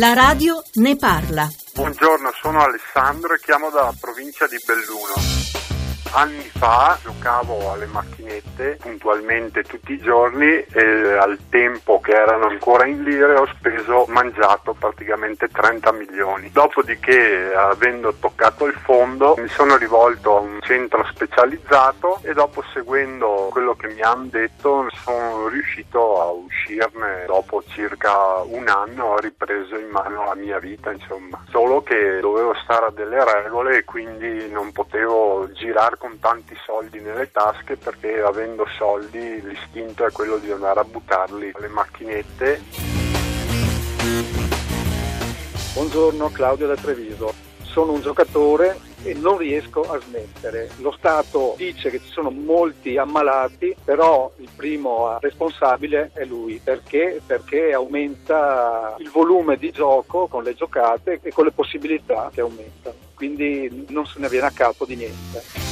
La radio ne parla. Buongiorno, sono Alessandro e chiamo dalla provincia di Belluno. Anni fa giocavo alle macchinette puntualmente tutti i giorni e al tempo che erano ancora in lire ho speso, mangiato praticamente 30 milioni. Dopodiché, avendo toccato il fondo, mi sono rivolto a un centro specializzato e dopo seguendo quello che mi hanno detto sono riuscito a uscirne. Dopo circa un anno ho ripreso in mano la mia vita insomma. Solo che dovevo stare a delle regole e quindi non potevo girare con tanti soldi nelle tasche perché avendo soldi l'istinto è quello di andare a buttarli alle macchinette. Buongiorno Claudio da Treviso, sono un giocatore e non riesco a smettere. Lo Stato dice che ci sono molti ammalati, però il primo responsabile è lui. Perché? Perché aumenta il volume di gioco con le giocate e con le possibilità che aumentano. Quindi non se ne viene a capo di niente.